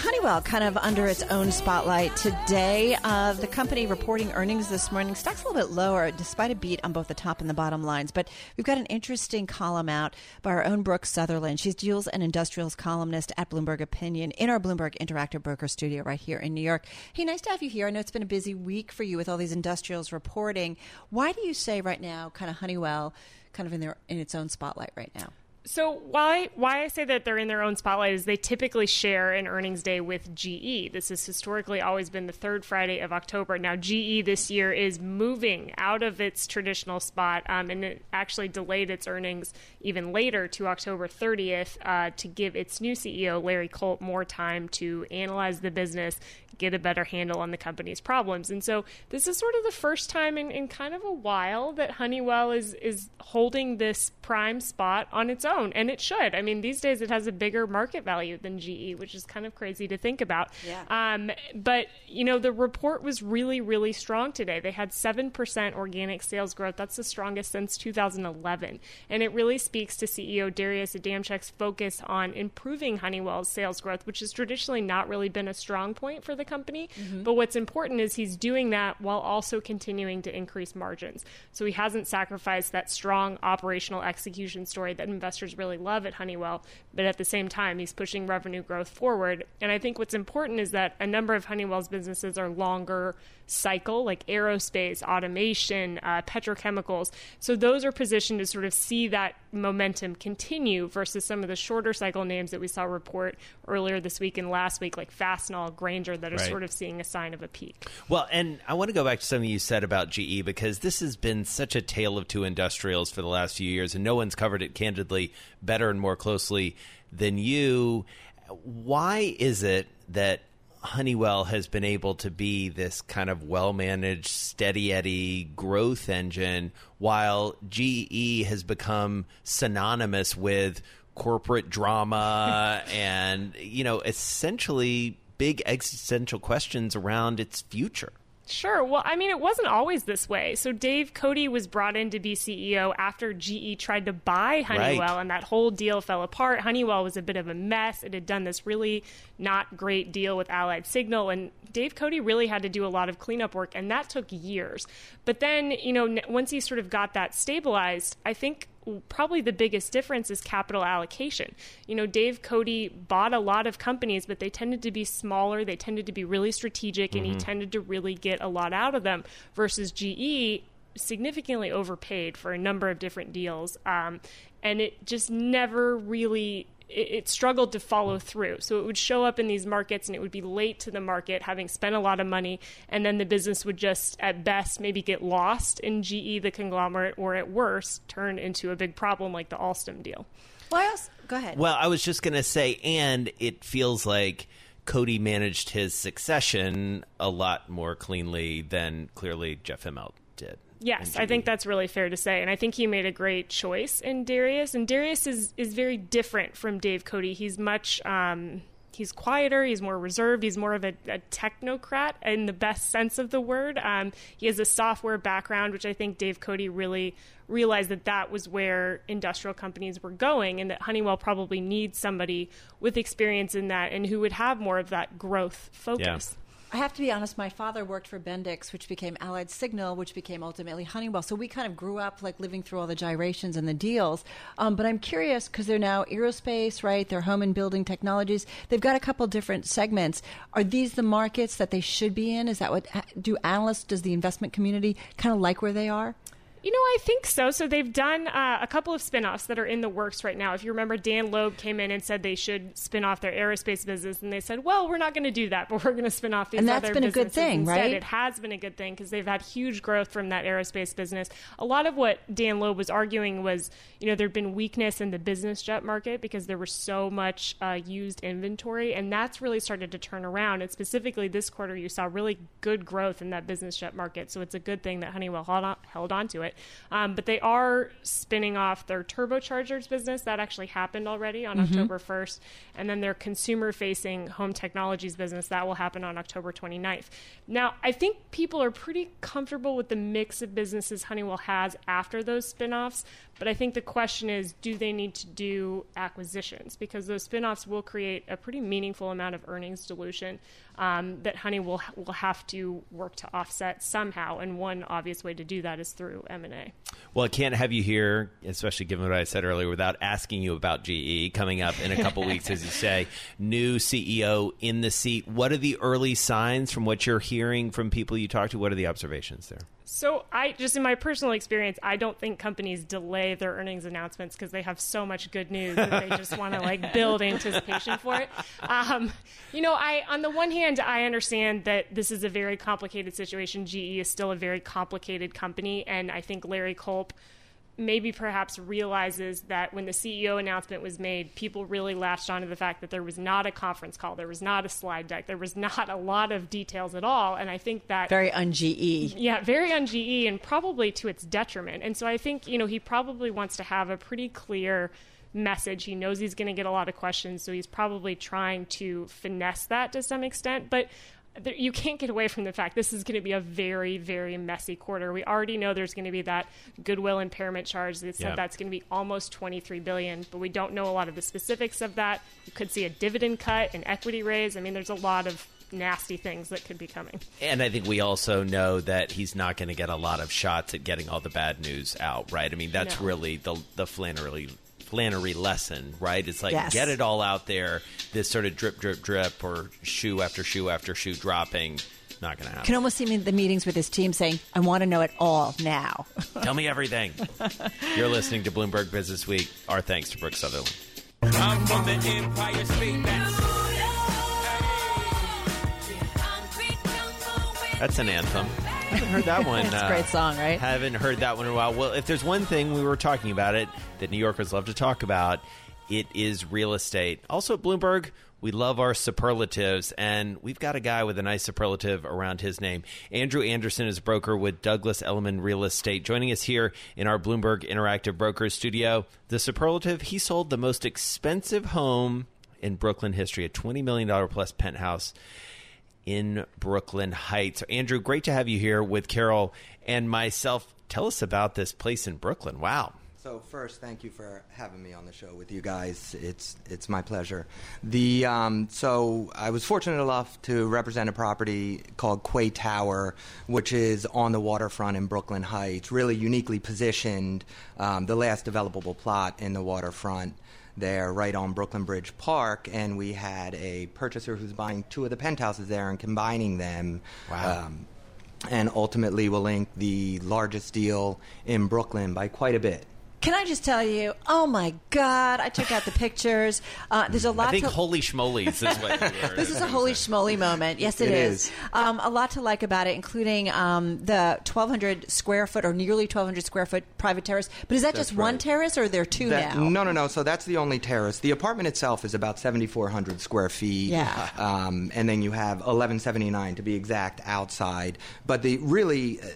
Honeywell kind of under its own spotlight today. Uh, the company reporting earnings this morning. Stock's a little bit lower despite a beat on both the top and the bottom lines. But we've got an interesting column out by our own Brooke Sutherland. She's deals and industrials columnist at Bloomberg Opinion in our Bloomberg Interactive Broker studio right here in New York. Hey, nice to have you here. I know it's been a busy week for you with all these industrials reporting. Why do you say right now, kind of Honeywell, kind of in their in its own spotlight right now? So why why I say that they're in their own spotlight is they typically share an earnings day with GE. This has historically always been the third Friday of October. Now GE this year is moving out of its traditional spot, um, and it actually delayed its earnings even later to October 30th uh, to give its new CEO Larry Culp more time to analyze the business, get a better handle on the company's problems. And so this is sort of the first time in, in kind of a while that Honeywell is is holding this prime spot on its own and it should. I mean, these days it has a bigger market value than GE, which is kind of crazy to think about. Yeah. Um, but you know, the report was really, really strong today. They had seven percent organic sales growth. That's the strongest since 2011, and it really speaks to CEO Darius Adamczyk's focus on improving Honeywell's sales growth, which has traditionally not really been a strong point for the company. Mm-hmm. But what's important is he's doing that while also continuing to increase margins. So he hasn't sacrificed that strong operational execution story that investors investors really love at Honeywell, but at the same time, he's pushing revenue growth forward. And I think what's important is that a number of Honeywell's businesses are longer cycle, like aerospace, automation, uh, petrochemicals. So those are positioned to sort of see that momentum continue versus some of the shorter cycle names that we saw report earlier this week and last week, like Fastenal, Grainger, that are right. sort of seeing a sign of a peak. Well, and I want to go back to something you said about GE because this has been such a tale of two industrials for the last few years, and no one's covered it candidly better and more closely than you. Why is it that Honeywell has been able to be this kind of well managed, steady Eddie growth engine, while GE has become synonymous with corporate drama and, you know, essentially big existential questions around its future. Sure. Well, I mean, it wasn't always this way. So Dave Cote was brought in to be CEO after GE tried to buy Honeywell, right. and that whole deal fell apart. Honeywell was a bit of a mess. It had done this really not great deal with Allied Signal, and Dave Cote really had to do a lot of cleanup work, and that took years. But then, you know, once he sort of got that stabilized, I think probably the biggest difference is capital allocation. You know, Dave Cote bought a lot of companies, but they tended to be smaller, they tended to be really strategic, mm-hmm. and he mm-hmm. tended to really get a lot out of them versus GE significantly overpaid for a number of different deals. Um, and it just never really it, it, struggled to follow through. So it would show up in these markets and it would be late to the market, having spent a lot of money, and then the business would just, at best, maybe get lost in GE, the conglomerate, or at worst, turn into a big problem like the Alstom deal. Why else? Go ahead. Well, I was just going to say, and it feels like. Cote managed his succession a lot more cleanly than clearly Jeff Immelt did. Yes, I think that's really fair to say, and I think he made a great choice in Darius. And Darius is is very different from Dave Cote. He's much um, he's quieter, he's more reserved, he's more of a, a technocrat in the best sense of the word. Um, he has a software background, which I think Dave Cote really realized that that was where industrial companies were going, and that Honeywell probably needs somebody with experience in that and who would have more of that growth focus. I have to be honest, my father worked for Bendix, which became Allied Signal, which became ultimately Honeywell. So we kind of grew up like living through all the gyrations and the deals. Um, but I'm curious because they're now aerospace, right? They're home and building technologies. They've got a couple different segments. Are these the markets that they should be in? Is that what do analysts, does the investment community kind of like where they are? You know, I think so. So they've done uh, a couple of spin-offs that are in the works right now. If you remember, Dan Loeb came in and said they should spin off their aerospace business, and they said, "Well, we're not going to do that, but we're going to spin off these." And that's other been a good thing, instead." right? It has been a good thing because they've had huge growth from that aerospace business. A lot of what Dan Loeb was arguing was, you know, there'd been weakness in the business jet market because there was so much uh, used inventory, and that's really started to turn around. And specifically this quarter, you saw really good growth in that business jet market. So it's a good thing that Honeywell held on, held on to it. Um, but they are spinning off their turbochargers business. That actually happened already on October 1st. And then their consumer facing home technologies business, that will happen on October 29th. Now, I think people are pretty comfortable with the mix of businesses Honeywell has after those spinoffs. But I think the question is do they need to do acquisitions? Because those spinoffs will create a pretty meaningful amount of earnings dilution um, that Honeywell will have to work to offset somehow. And one obvious way to do that is through M&A. Well, I can't have you here, especially given what I said earlier, without asking you about GE coming up in a couple weeks, as you say. New CEO in the seat. What are the early signs from what you're hearing from people you talk to? What are the observations there? So I just in my personal experience, I don't think companies delay their earnings announcements because they have so much good news that they just want to like build anticipation for it. Um, you know, I on the one hand, I understand that this is a very complicated situation. GE is still a very complicated company, and I think Larry Culp maybe perhaps realizes that when the CEO announcement was made, people really latched onto the fact that there was not a conference call, there was not a slide deck, there was not a lot of details at all. And I think that Very un-GE. yeah, very on GE and probably to its detriment. And so I think, you know, he probably wants to have a pretty clear message. He knows he's going to get a lot of questions, so he's probably trying to finesse that to some extent. But there, you can't get away from the fact this is going to be a very, very messy quarter. We already know there's going to be that goodwill impairment charge. They said Yeah. that's going to be almost 23 billion, but we don't know a lot of the specifics of that. You could see a dividend cut, an equity raise. I mean, there's a lot of nasty things that could be coming. And I think we also know that he's not going to get a lot of shots at getting all the bad news out, right? I mean, that's No. really the the Flannery Flannery lesson, right? It's like Yes. get it all out there. This sort of drip, drip, drip, or shoe after shoe after shoe dropping. Not going to happen. Can almost see me in the meetings with his team saying, "I want to know it all now." Tell me everything. You're listening to Bloomberg Business Week. Our thanks to Brooke Sutherland. I'm from the Empire State. That's That's an anthem. Haven't heard that one. It's a uh, great song, right? Haven't heard that one in a while. Well, if there's one thing we were talking about it that New Yorkers love to talk about, it is real estate. Also at Bloomberg, we love our superlatives, and we've got a guy with a nice superlative around his name. Andrew Anderson is a broker with Douglas Elliman Real Estate. Joining us here in our Bloomberg Interactive Brokers studio, the superlative, he sold the most expensive home in Brooklyn history, a $20 million plus penthouse in Brooklyn Heights. Andrew, great to have you here with Carol and myself. Tell us about this place in Brooklyn. Wow. So first, thank you for having me on the show with you guys. It's it's my pleasure. The um, so I was fortunate enough to represent a property called Quay Tower, which is on the waterfront in Brooklyn Heights, really uniquely positioned, um, the last developable plot in the waterfront there, right on Brooklyn Bridge Park, and we had a purchaser who's buying two of the penthouses there and combining them. Wow. Um, and ultimately will link the largest deal in Brooklyn by quite a bit. Can I just tell you? Oh my God! I took out the pictures. Uh, there's a lot. I think to, holy schmolies is what you This is a holy schmoly moment. Yes, It is. is. Um, a lot to like about it, including um, the 1,200 square foot or nearly 1,200 square foot private terrace. But is that That's just one terrace, or are there two That- now? No, no, no. So that's the only terrace. The apartment itself is about 7,400 square feet. Yeah. Um, and then you have 1179 to be exact outside. But the really, uh,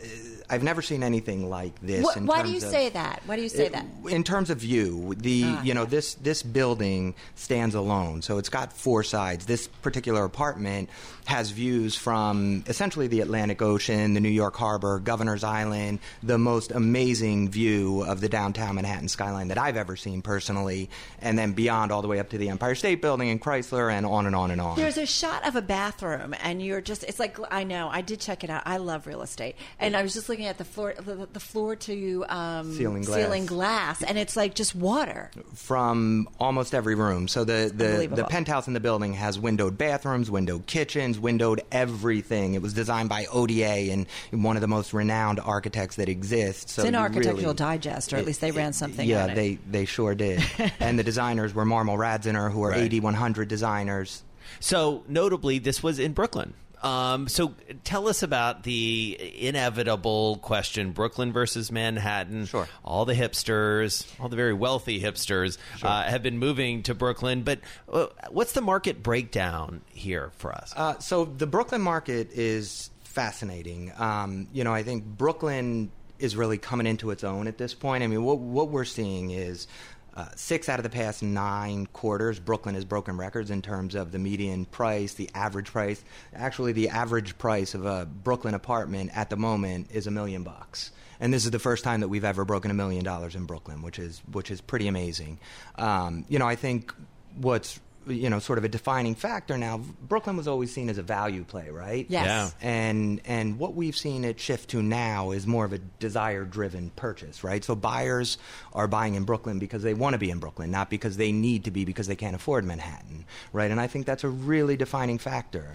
I've never seen anything like this. Why do you of- say that? Why do you say It- that? In terms of view, the Ah, you know yeah. this this building stands alone, so it's got four sides. This particular apartment has views from essentially the Atlantic Ocean, the New York Harbor, Governor's Island, the most amazing view of the downtown Manhattan skyline that I've ever seen personally, and then beyond all the way up to the Empire State Building and Chrysler, and on and on and on. There's a shot of a bathroom, and you're just, it's like, I know, I did check it out. I love real estate. And I was just looking at the floor, the, the floor to um, Ceiling glass. ceiling glass, and it's like just water. from almost every room. So the the, the penthouse in the building has windowed bathrooms, windowed kitchens, windowed everything. It was designed by ODA and one of the most renowned architects that exists. So It's in Architectural really- Digest, or at least they ran something. Yeah, on it. they they sure did. and the designers were Marmol Radziner, who are Right. AD100 designers. So notably, this was in Brooklyn. Um, so tell us about the inevitable question: Brooklyn versus Manhattan. Sure. All the hipsters, all the very wealthy hipsters, uh, have been moving to Brooklyn. But uh, what's the market breakdown here for us? Uh, so the Brooklyn market is fascinating. Um, you know, I think Brooklyn is really coming into its own at this point. I mean, what what we're seeing is. Uh, six out of the past nine quarters, Brooklyn has broken records in terms of the median price, the average price. Actually, the average price of a Brooklyn apartment at the moment is a million bucks, and this is the first time that we've ever broken a million dollars in Brooklyn, which is which is pretty amazing. Um, you know, I think what's you know sort of a defining factor now. Brooklyn was always seen as a value play, right? Yes. Yeah. And and what we've seen it shift to now is more of a desire driven purchase, right? So buyers are buying in Brooklyn because they want to be in Brooklyn, not because they need to be because they can't afford Manhattan, right? And I think that's a really defining factor.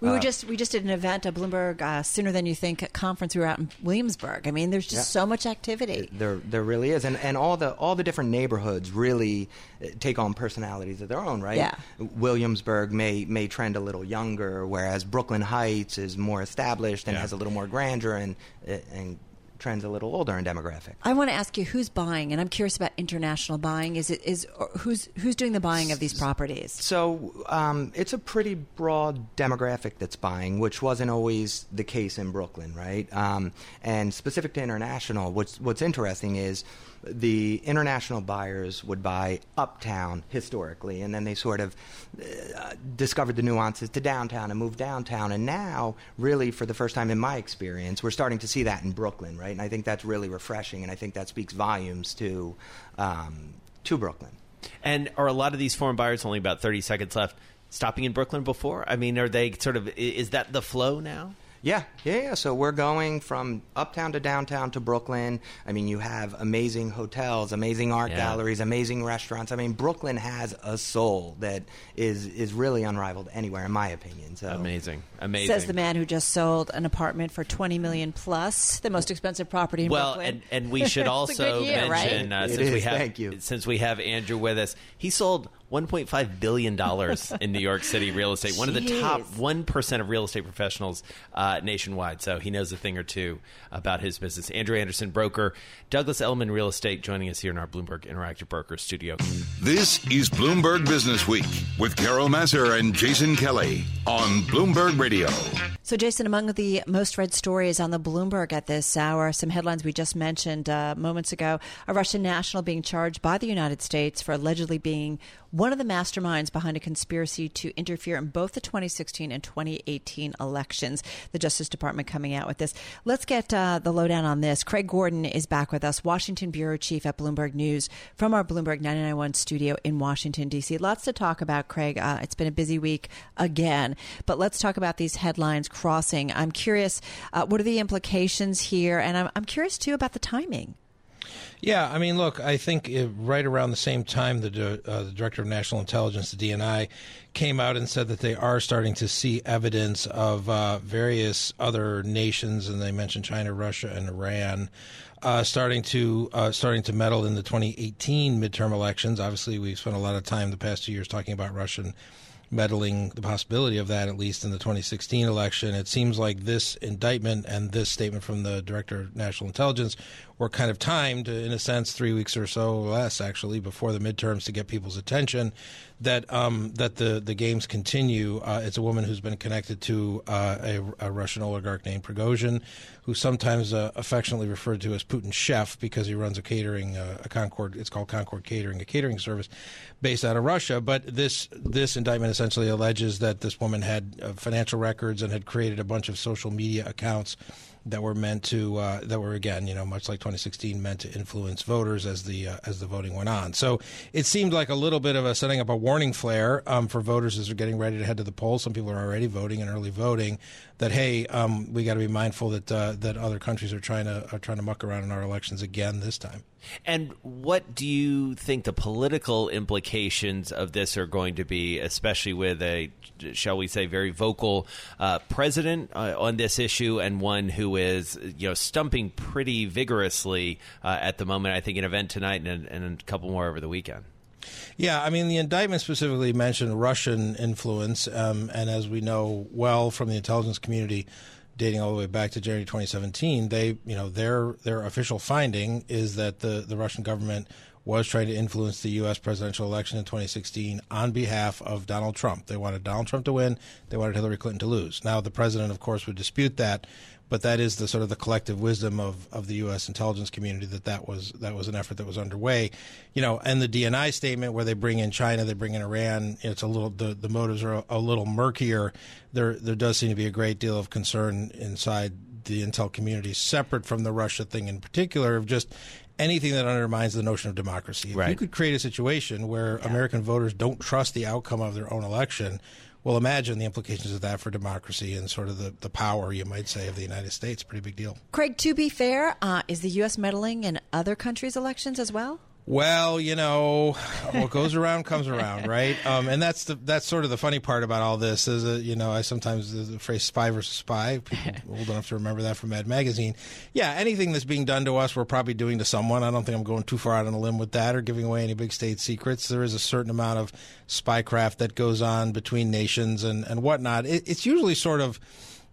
We Uh, were just we just did an event at Bloomberg uh, sooner than you think conference. We were out in Williamsburg. I mean, there's just Yeah. so much activity. There, there really is, and and all the all the different neighborhoods really uh, take on personalities of their own, right? Yeah. Williamsburg may may trend a little younger, whereas Brooklyn Heights is more established and Yeah. has a little more grandeur and uh, and trends a little older in demographic. I want to ask you who's buying, and I'm curious about international buying. Is it is who's who's doing the buying of these properties? So um, it's a pretty broad demographic that's buying, which wasn't always the case in Brooklyn, right? Um, and specific to international, what's what's interesting is the international buyers would buy uptown historically, and then they sort of uh, discovered the nuances to downtown and moved downtown. And now, really, for the first time in my experience, we're starting to see that in Brooklyn, right? And I think that's really refreshing, and I think that speaks volumes to um, to Brooklyn. And are a lot of these foreign buyers only about thirty seconds left? Stopping in Brooklyn before? I mean, are they sort of? Is that the flow now? Yeah, yeah, yeah. So we're going from uptown to downtown to Brooklyn. I mean, you have amazing hotels, amazing art Yeah. galleries, amazing restaurants. I mean, Brooklyn has a soul that is is really unrivaled anywhere, in my opinion. So Amazing, amazing. Says the man who just sold an apartment for 20 million plus, the most expensive property in well, Brooklyn. and, and we should also good year, right? mention uh, It since we have thank you. since we have Andrew with us, he sold 1.5 billion dollars in New York City real estate. One of the top one percent of real estate professionals uh, nationwide. So he knows a thing or two about his business. Andrew Anderson, broker, Douglas Elliman Real Estate, joining us here in our Bloomberg Interactive Broker Studio. This is Bloomberg Business Week with Carol Massar and Jason Kelly on Bloomberg Radio. So, Jason, among the most read stories on the Bloomberg at this hour, some headlines we just mentioned uh, moments ago: a Russian national being charged by the United States for allegedly being one of the masterminds behind a conspiracy to interfere in both the 2016 and 2018 elections. The Justice Department coming out with this. Let's get uh, the lowdown on this. Craig Gordon is back with us, Washington bureau chief at Bloomberg News, from our Bloomberg 991 studio in Washington D.C. Lots to talk about, Craig. Uh, it's been a busy week again, but let's talk about these headlines crossing. I'm curious, uh, what are the implications here, and I'm, I'm curious too about the timing. Yeah, I mean, look, I think it, right around the same time, the, uh, the director of national intelligence, the DNI, came out and said that they are starting to see evidence of uh, various other nations, and they mentioned China, Russia, and Iran. Uh, starting to uh, starting to meddle in the 2018 midterm elections. Obviously, we've spent a lot of time the past two years talking about Russian meddling, the possibility of that at least in the 2016 election. It seems like this indictment and this statement from the director of national intelligence were kind of timed, in a sense, three weeks or so less actually before the midterms to get people's attention. That um, that the the games continue. Uh, it's a woman who's been connected to uh, a, a Russian oligarch named Prigozhin, who's sometimes uh, affectionately referred to as Putin's chef because he runs a catering, uh, a Concord. It's called Concord Catering, a catering service based out of Russia. But this this indictment essentially alleges that this woman had uh, financial records and had created a bunch of social media accounts that were meant to uh, that were again, you know, much like 2016, meant to influence voters as the uh, as the voting went on. So it seemed like a little bit of a setting up a warning flare um, for voters as they're getting ready to head to the polls. Some people are already voting and early voting. That hey, um, we got to be mindful that uh, that other countries are trying to are trying to muck around in our elections again this time. And what do you think the political implications of this are going to be, especially with a, shall we say, very vocal uh, president uh, on this issue and one who is, you know, stumping pretty vigorously uh, at the moment? I think an event tonight and, and a couple more over the weekend. Yeah, I mean, the indictment specifically mentioned Russian influence, um, and as we know well from the intelligence community, dating all the way back to January 2017, they, you know, their their official finding is that the the Russian government was trying to influence the U.S. presidential election in 2016 on behalf of Donald Trump. They wanted Donald Trump to win. They wanted Hillary Clinton to lose. Now, the president, of course, would dispute that, but that is the sort of the collective wisdom of, of the U.S. intelligence community that that was that was an effort that was underway, you know. And the DNI statement where they bring in China, they bring in Iran. It's a little the, the motives are a, a little murkier. There there does seem to be a great deal of concern inside the intel community, separate from the Russia thing in particular, of just anything that undermines the notion of democracy. If Right. you could create a situation where American voters don't trust the outcome of their own election, well, imagine the implications of that for democracy and sort of the, the power, you might say, of the United States. Pretty big deal. Craig, to be fair, uh, is the U.S. meddling in other countries' elections as well? Well, you know, what goes around comes around, right? Um, and that's the that's sort of the funny part about all this is that you know I sometimes the phrase "spy versus spy." People old enough to remember that from Mad Magazine. Yeah, anything that's being done to us, we're probably doing to someone. I don't think I'm going too far out on a limb with that or giving away any big state secrets. There is a certain amount of spycraft that goes on between nations and and whatnot. It, it's usually sort of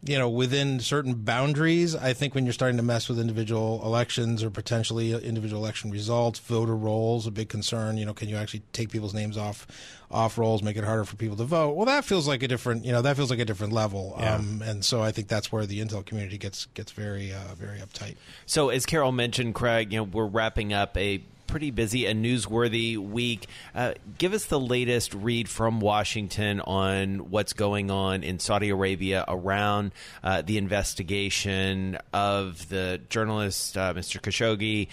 you know, within certain boundaries, I think when you're starting to mess with individual elections or potentially individual election results, voter rolls, a big concern. You know, can you actually take people's names off off rolls, make it harder for people to vote? Well, that feels like a different, you know, that feels like a different level. Um, and so I think that's where the intel community gets gets very uh, very uptight. So, as Carol mentioned, Craig, you know, we're wrapping up a pretty busy and newsworthy week. Uh, give us the latest read from Washington on what's going on in Saudi Arabia around uh, the investigation of the journalist uh, Mr. Khashoggi.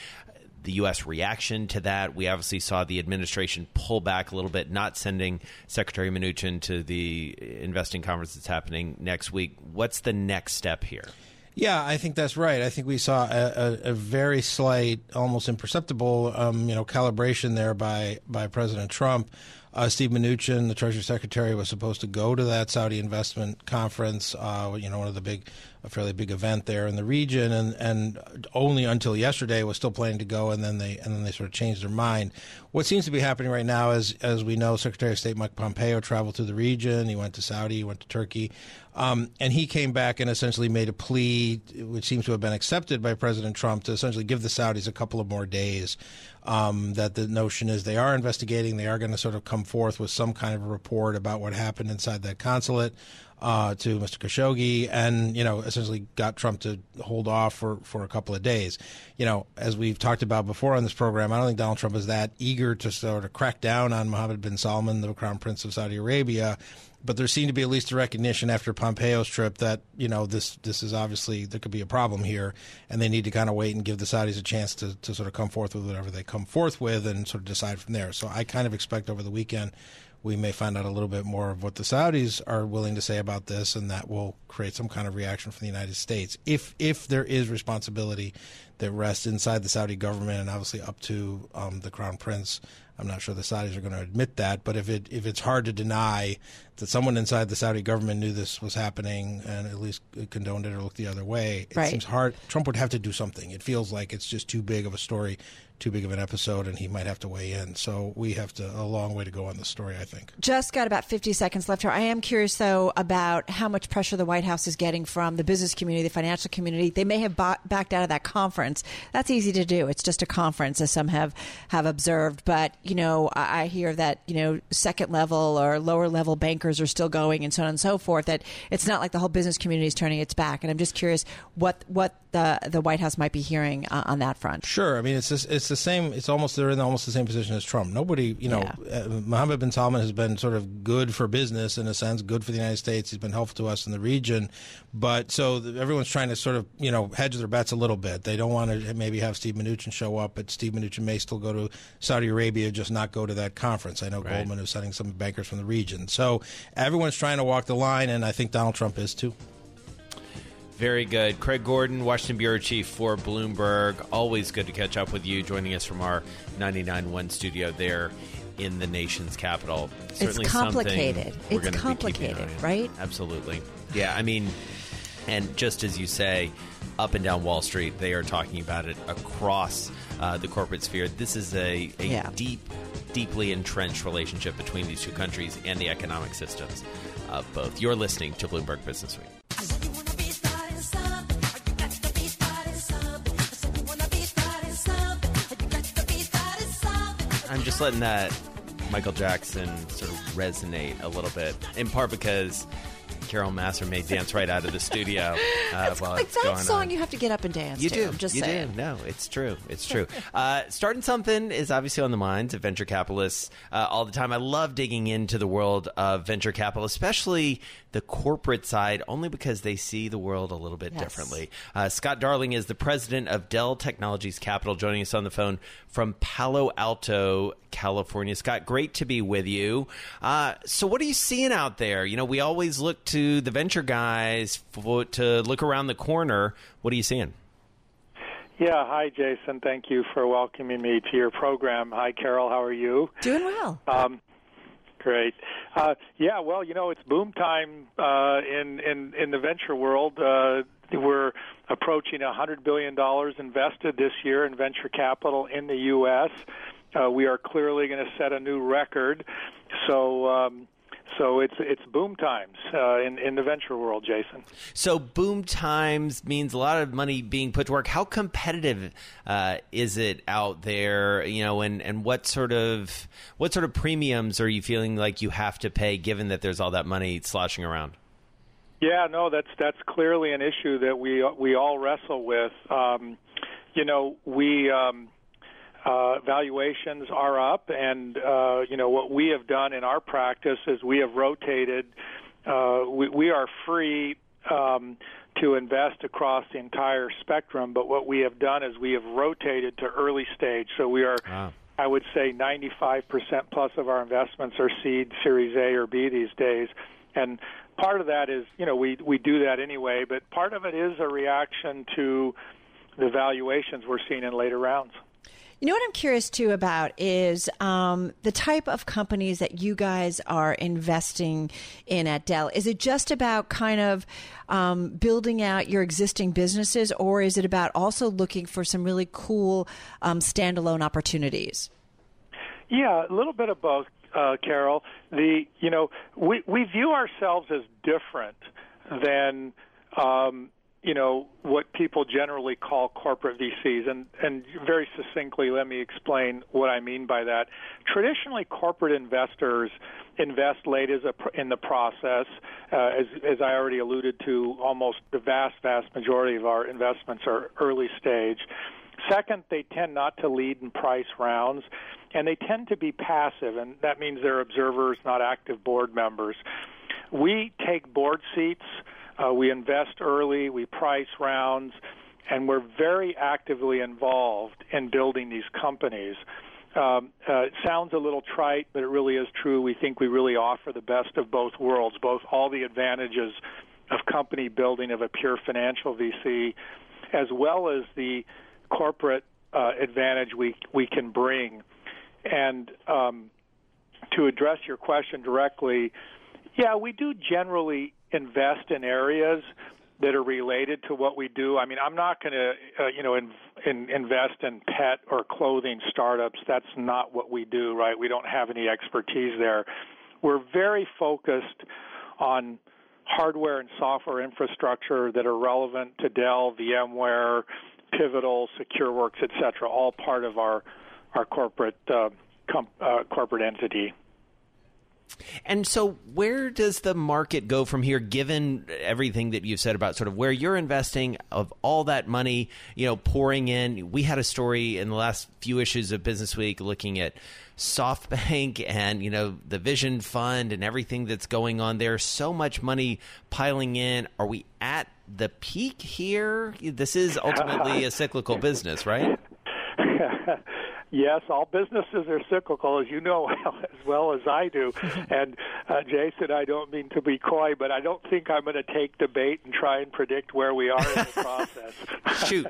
The U.S. reaction to that. We obviously saw the administration pull back a little bit, not sending Secretary Mnuchin to the investing conference that's happening next week. What's the next step here? Yeah, I think that's right. I think we saw a, a, a very slight, almost imperceptible, um, you know, calibration there by by President Trump. Uh, Steve Mnuchin, the Treasury Secretary, was supposed to go to that Saudi investment conference. Uh, you know, one of the big, a fairly big event there in the region, and and only until yesterday was still planning to go, and then they and then they sort of changed their mind. What seems to be happening right now is, as we know, Secretary of State Mike Pompeo traveled to the region. He went to Saudi, he went to Turkey, um, and he came back and essentially made a plea, which seems to have been accepted by President Trump, to essentially give the Saudis a couple of more days. Um, that the notion is they are investigating, they are going to sort of come forth with some kind of a report about what happened inside that consulate uh, to Mr. Khashoggi, and you know, essentially got Trump to hold off for, for a couple of days. You know, as we've talked about before on this program, I don't think Donald Trump is that eager to sort of crack down on Mohammed bin Salman, the Crown Prince of Saudi Arabia. But there seemed to be at least a recognition after Pompeo's trip that you know this this is obviously there could be a problem here, and they need to kind of wait and give the Saudis a chance to, to sort of come forth with whatever they come forth with and sort of decide from there. So I kind of expect over the weekend we may find out a little bit more of what the Saudis are willing to say about this, and that will create some kind of reaction from the United States. If if there is responsibility that rests inside the Saudi government and obviously up to um, the Crown Prince, I'm not sure the Saudis are going to admit that. But if it if it's hard to deny that someone inside the Saudi government knew this was happening and at least condoned it or looked the other way, it Right. seems hard. Trump would have to do something. It feels like it's just too big of a story, too big of an episode, and he might have to weigh in. So we have to a long way to go on the story, I think. Just got about 50 seconds left here. I am curious, though, about how much pressure the White House is getting from the business community, the financial community. They may have ba- backed out of that conference. That's easy to do. It's just a conference, as some have, have observed. But, you know, I, I hear that, you know, second level or lower level bankers are still going and so on and so forth, that it's not like the whole business community is turning its back. And I'm just curious what, what the, the White House might be hearing uh, on that front. Sure. I mean, it's this, it's the same. It's almost they're in almost the same position as Trump. Nobody, you know, Yeah. uh, Mohammed bin Salman has been sort of good for business in a sense, good for the United States. He's been helpful to us in the region, but so the, everyone's trying to sort of you know hedge their bets a little bit. They don't want to maybe have Steve Mnuchin show up, but Steve Mnuchin may still go to Saudi Arabia, just not go to that conference. I know Goldman is sending some bankers from the region, so everyone's trying to walk the line, and I think Donald Trump is too. Very good. Craig Gordon, Washington Bureau Chief for Bloomberg. Always good to catch up with you, joining us from our 99.1 studio there in the nation's capital. Certainly complicated. It's gonna be keeping complicated, eye on. right? Absolutely. Yeah, I mean, and just as you say, up and down Wall Street, they are talking about it across uh, the corporate sphere. This is a, a Yeah. deep, deeply entrenched relationship between these two countries and the economic systems of both. You're listening to Bloomberg Business Week. I'm just letting that Michael Jackson sort of resonate a little bit, in part because Carol Massar may dance right out of the studio uh, It's while like it's that going song on. you have to get up and dance You to. do. I'm just you saying. do. No, it's true. It's true. uh, starting something is obviously on the minds of venture capitalists uh, all the time. I love digging into the world of venture capital, especially the corporate side, only because they see the world a little bit Yes. differently. Uh, Scott Darling is the president of Dell Technologies Capital, joining us on the phone from Palo Alto, California. Scott, great to be with you. Uh, so, what are you seeing out there? You know, we always look to the venture guys for, to look around the corner. What are you seeing? Yeah, hi, Jason. Thank you for welcoming me to your program. Hi, Carol. How are you? Doing well. Um, great. Uh, yeah, well, you know, it's boom time uh, in in in the venture world. Uh, we're approaching a hundred billion dollars invested this year in venture capital in the U.S. Uh, we are clearly going to set a new record. So. Um, so it's it's boom times uh, in in the venture world, Jason. So boom times means a lot of money being put to work. How competitive uh, is it out there? You know, and, and what sort of what sort of premiums are you feeling like you have to pay, given that there's all that money sloshing around? Yeah, no, that's that's clearly an issue that we we all wrestle with. Um, you know, we um, uh, valuations are up, and uh, you know what we have done in our practice is we have rotated. Uh, we, we are free um, to invest across the entire spectrum, but what we have done is we have rotated to early stage. So we are. Wow. I would say 95% plus of our investments are seed, Series A or B these days, and part of that is you know we we do that anyway, but part of it is a reaction to the valuations we're seeing in later rounds. You know what I'm curious too about is um, the type of companies that you guys are investing in at Dell. Is it just about kind of um, building out your existing businesses, or is it about also looking for some really cool um, standalone opportunities? Yeah, a little bit of both, uh, Carol. The you know we we view ourselves as different than um, you know what people generally call corporate VCs, and and very succinctly, let me explain what I mean by that. Traditionally, corporate investors invest late as a, in the process, uh, as as I already alluded to. Almost the vast vast majority of our investments are early stage. Second, they tend not to lead in price rounds, and they tend to be passive, and that means they're observers, not active board members. We take board seats, uh, we invest early, we price rounds, and we're very actively involved in building these companies. Um, uh, it sounds a little trite, but it really is true. We think we really offer the best of both worlds, both all the advantages of company building of a pure financial VC, as well as the corporate uh, advantage we we can bring. And um, to address your question directly, yeah, we do generally invest in areas that are related to what we do. I mean, I'm not going to, uh, you know, in, in, invest in pet or clothing startups. That's not what we do, right? We don't have any expertise there. We're very focused on hardware and software infrastructure that are relevant to Dell, VMware, Pivotal, SecureWorks, et cetera, all part of our our corporate uh, com- uh, corporate entity. And so, where does the market go from here, given everything that you've said about sort of where you're investing of all that money, you know, pouring in? We had a story in the last few issues of Business Week looking at SoftBank and you know the Vision Fund and everything that's going on there. So much money piling in. Are we at the peak here? This is ultimately a cyclical business, right? Yes, all businesses are cyclical, as you know as well as I do. and uh, Jason, I don't mean to be coy, but I don't think I'm going to take the bait and try and predict where we are in the process. Shoot.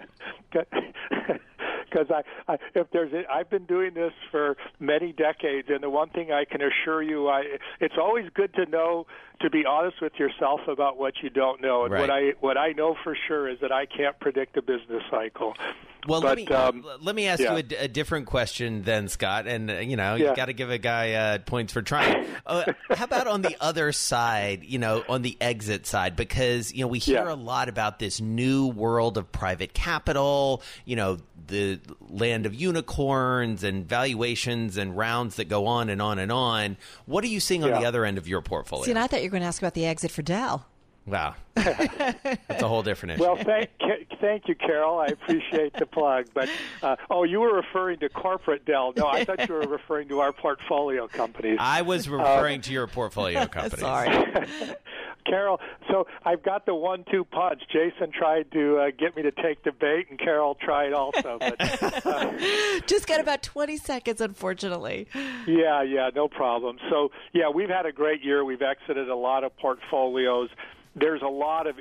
because I, I if there's a, I've been doing this for many decades, and the one thing I can assure you, I it's always good to know to be honest with yourself about what you don't know. And Right. what I what I know for sure is that I can't predict a business cycle. Well, but, let me um, let me ask yeah. you a d- a, different question then, Scott. And uh, you know, Yeah. you got to give a guy uh, points for trying. Uh, how about on the other side? You know, on the exit side, because you know we hear Yeah. a lot about this new world of private capital. You know, the land of unicorns and valuations and rounds that go on and on and on. What are you seeing on Yeah. the other end of your portfolio? See, and I thought you were going to ask about the exit for Dell. Wow, that's a whole different issue. Well, thank thank you, Carol. I appreciate the plug. But uh, oh, you were referring to corporate Dell. No, I thought you were referring to our portfolio companies. I was referring to your portfolio companies. Sorry. Carol, so I've got the one-two punch. Jason tried to uh, get me to take the bait, and Carol tried also. But uh, Just got about 20 seconds, unfortunately. yeah, yeah, no problem. So yeah, we've had a great year. We've exited a lot of portfolios. There's a lot of,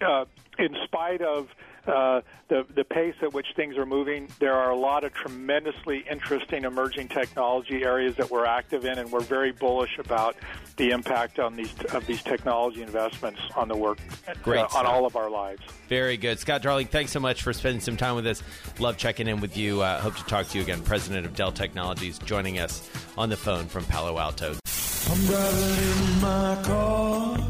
uh, in spite of uh, the the pace at which things are moving, there are a lot of tremendously interesting emerging technology areas that we're active in, and we're very bullish about the impact on these of these technology investments on the work Great uh, on all of our lives. Very good. Scott Darling, thanks so much for spending some time with us. Love checking in with you. Uh, hope to talk to you again. President of Dell Technologies joining us on the phone from Palo Alto. I'm driving in my car.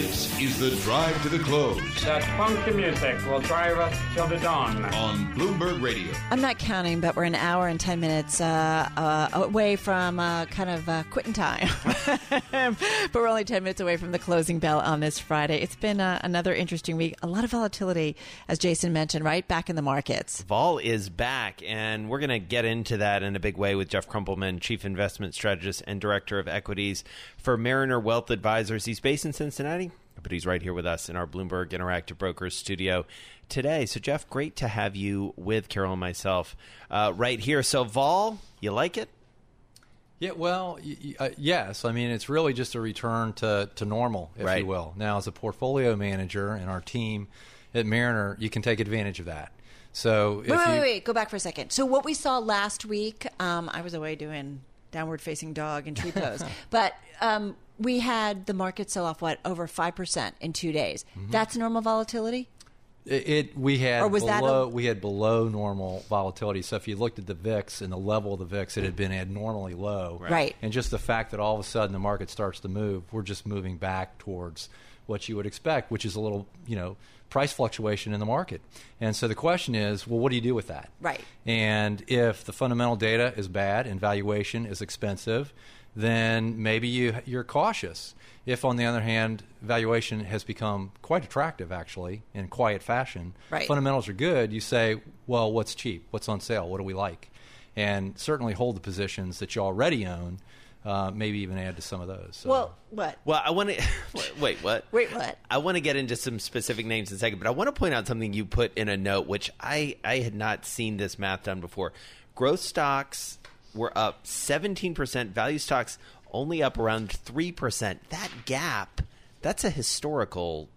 This is the drive to the close That funky music will drive us till the dawn. on Bloomberg Radio. I'm not counting, but we're an hour and 10 minutes uh, uh, away from uh, kind of uh, quitting time. but we're only 10 minutes away from the closing bell on this Friday. It's been uh, another interesting week. A lot of volatility, as Jason mentioned, right? Back in the markets. Vol is back, and we're going to get into that in a big way with Jeff Krumpelman, Chief Investment Strategist and Director of Equities for Mariner Wealth Advisors. He's based in Cincinnati, but he's right here with us in our Bloomberg Interactive Brokers studio today. So, Jeff, great to have you with Carol and myself uh, right here. So, Vol, you like it? Yeah, well, y- y- uh, yes. I mean, it's really just a return to, to normal, if Right. you will. Now, as a portfolio manager and our team at Mariner, you can take advantage of that. So, if Wait, wait, you, wait, wait. Go back for a second. So, what we saw last week, um, I was away doing downward facing dog and tree pose, but um, we had the market sell off, what, over 5% in two days. Mm-hmm. That's normal volatility? It, it we had Or was that below a- we had below normal volatility. So if you looked at the VIX and the level of the VIX, it had been abnormally low. Right. Right. And just the fact that all of a sudden the market starts to move, we're just moving back towards what you would expect, which is a little you know price fluctuation in the market. And so the question is, well, what do you do with that? Right. And if the fundamental data is bad and valuation is expensive, then maybe you, you're cautious. If, on the other hand, valuation has become quite attractive, actually, in quiet fashion, Right. fundamentals are good, you say, well, what's cheap? What's on sale? What do we like? And certainly hold the positions that you already own, uh, maybe even add to some of those. So. Well, what? Well, I want to wait. What? Wait, what? I want to get into some specific names in a second, but I want to point out something you put in a note, which I I had not seen this math done before. Growth stocks were up seventeen percent. Value stocks only up around three percent. That gap, that's a historical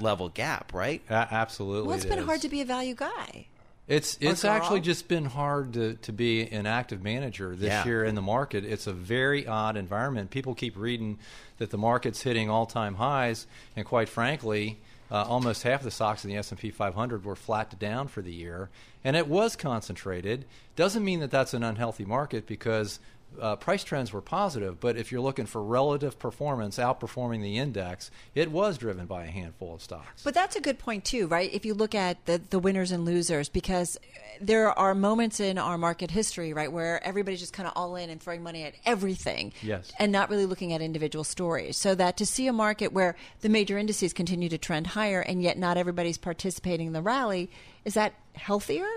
level gap, right? A- absolutely. Well, it's it been is. hard to be a value guy. It's Or it's actually just been hard to, to be an active manager this Yeah. year in the market. It's a very odd environment. People keep reading that the market's hitting all time highs, and quite frankly, uh, almost half the stocks in the S and P 500 were flat to down for the year, and it was concentrated. Doesn't mean that that's an unhealthy market because. Uh, price trends were positive, but if you're looking for relative performance outperforming the index, it was driven by a handful of stocks. But that's a good point too, right? If you look at the the winners and losers, because there are moments in our market history, right, where everybody's just kind of all in and throwing money at everything, Yes. and not really looking at individual stories. So that to see a market where the major indices continue to trend higher, and yet not everybody's participating in the rally, is that healthier?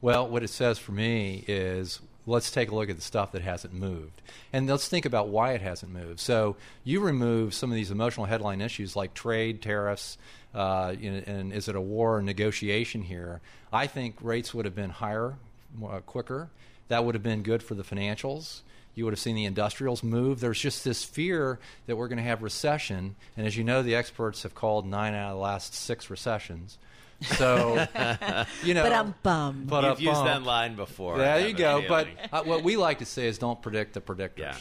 Well, what it says for me is let's take a look at the stuff that hasn't moved. And let's think about why it hasn't moved. So you remove some of these emotional headline issues like trade, tariffs, uh, know, and is it a war or negotiation here? I think rates would have been higher, uh, quicker. That would have been good for the financials. You would have seen the industrials move. There's just this fear that we're going to have recession. And as you know, the experts have called nine out of the last six recessions. So, you know, But I'm bummed. but You've used that line before. I There you a go. But uh, what we like to say is don't predict the predictors. Yeah.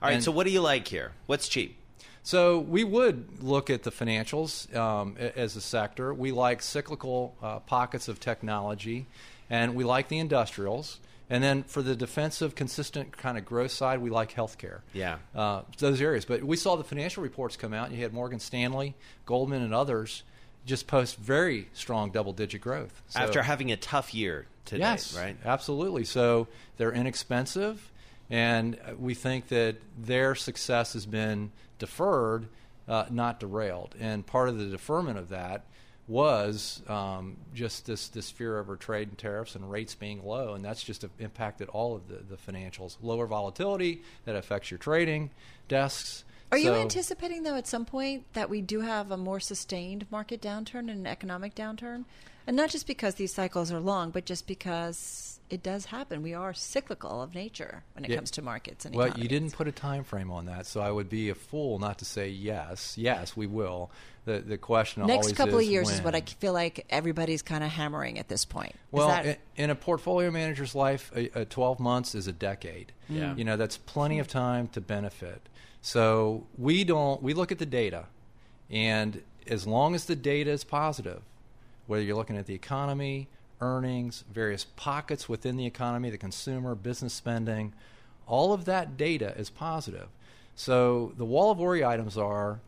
All right. And so what do you like here? What's cheap? So we would look at the financials um, as a sector. We like cyclical uh, pockets of technology, and we like the industrials. And then for the defensive, consistent kind of growth side, we like healthcare. Yeah. Uh, those areas. But we saw the financial reports come out, and you had Morgan Stanley, Goldman, and others just post very strong double-digit growth. So- After having a tough year today, yes, right? Absolutely. So they're inexpensive, and we think that their success has been deferred, uh, not derailed. And part of the deferment of that was um, just this, this fear over trade and tariffs and rates being low, and that's just impacted all of the, the financials. Lower volatility that affects your trading desks. Are you anticipating, though, at some point that we do have a more sustained market downturn and an economic downturn? And not just because these cycles are long, but just because it does happen. We are cyclical of nature when it Yeah. comes to markets and well, economies. you didn't put a time frame on that, so I would be a fool not to say yes. Yes, we will. The the question Next always couple is of years when. is what I feel like everybody's kind of hammering at this point. Well, that- in, in a portfolio manager's life, a, a 12 months is a decade. Yeah. You know, that's plenty of time to benefit. So we don't, we look at the data. And as long as the data is positive, whether you're looking at the economy, earnings, various pockets within the economy, the consumer, business spending, all of that data is positive. So the wall of worry items are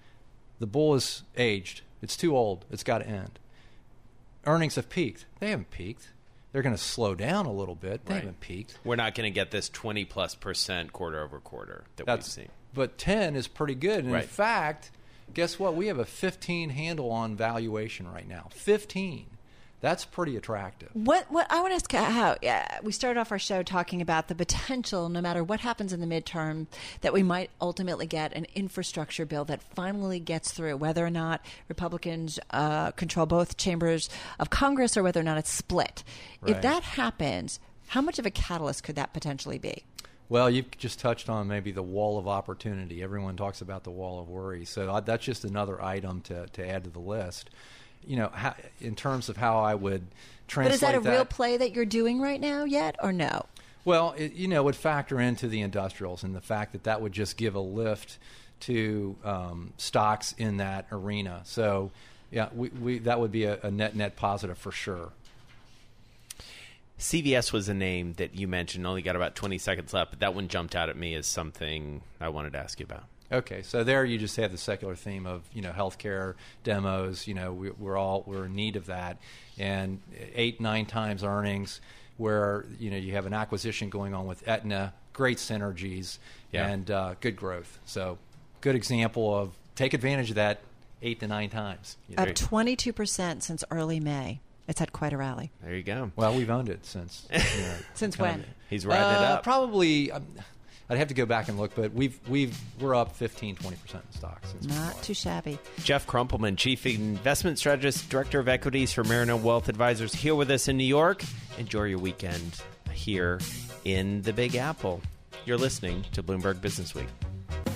the bull is aged, it's too old, it's got to end earnings have peaked. They haven't peaked. They're going to slow down a little bit. They Right. haven't peaked. We're not going to get this 20 plus percent quarter over quarter that That's we've seen. But 10 is pretty good. And Right. in fact, guess what? We have a 15 handle on valuation right now. 15. That's pretty attractive. What what I want to ask how yeah, we started off our show talking about the potential, no matter what happens in the midterm, that we might ultimately get an infrastructure bill that finally gets through, whether or not Republicans uh, control both chambers of Congress or whether or not it's split. If that happens, how much of a catalyst could that potentially be? Well, you've just touched on maybe the wall of opportunity. Everyone talks about the wall of worry. So I- that's just another item to, to add to the list. You know, how, in terms of how I would translate But is that a real play that you're doing right now yet, or no? Well, it, you know, it would factor into the industrials and the fact that that would just give a lift to um, stocks in that arena. So, yeah, we, we that would be a, a net net positive for sure. CVS was a name that you mentioned. Only got about 20 seconds left, but that one jumped out at me as something I wanted to ask you about. Okay, so there you just have the secular theme of you know healthcare demos. You know, we, we're all we're in need of that, and eight nine times earnings, where you know you have an acquisition going on with Aetna, great synergies, Yeah. and uh, good growth. So, good example of take advantage of that eight to nine times. you. Up 22% since early May. It's had quite a rally. There you go. Well, we've owned it since. You know, Since when? of- He's riding it Uh, up. Probably. Um, I'd have to go back and look, but we've we've we're up 15, 20 percent in stocks. Since Not too shabby. Jeff Krumpelman, Chief Investment Strategist, Director of Equities for Mariner Wealth Advisors, here with us in New York. Enjoy your weekend here in the Big Apple. You're listening to Bloomberg Business Week.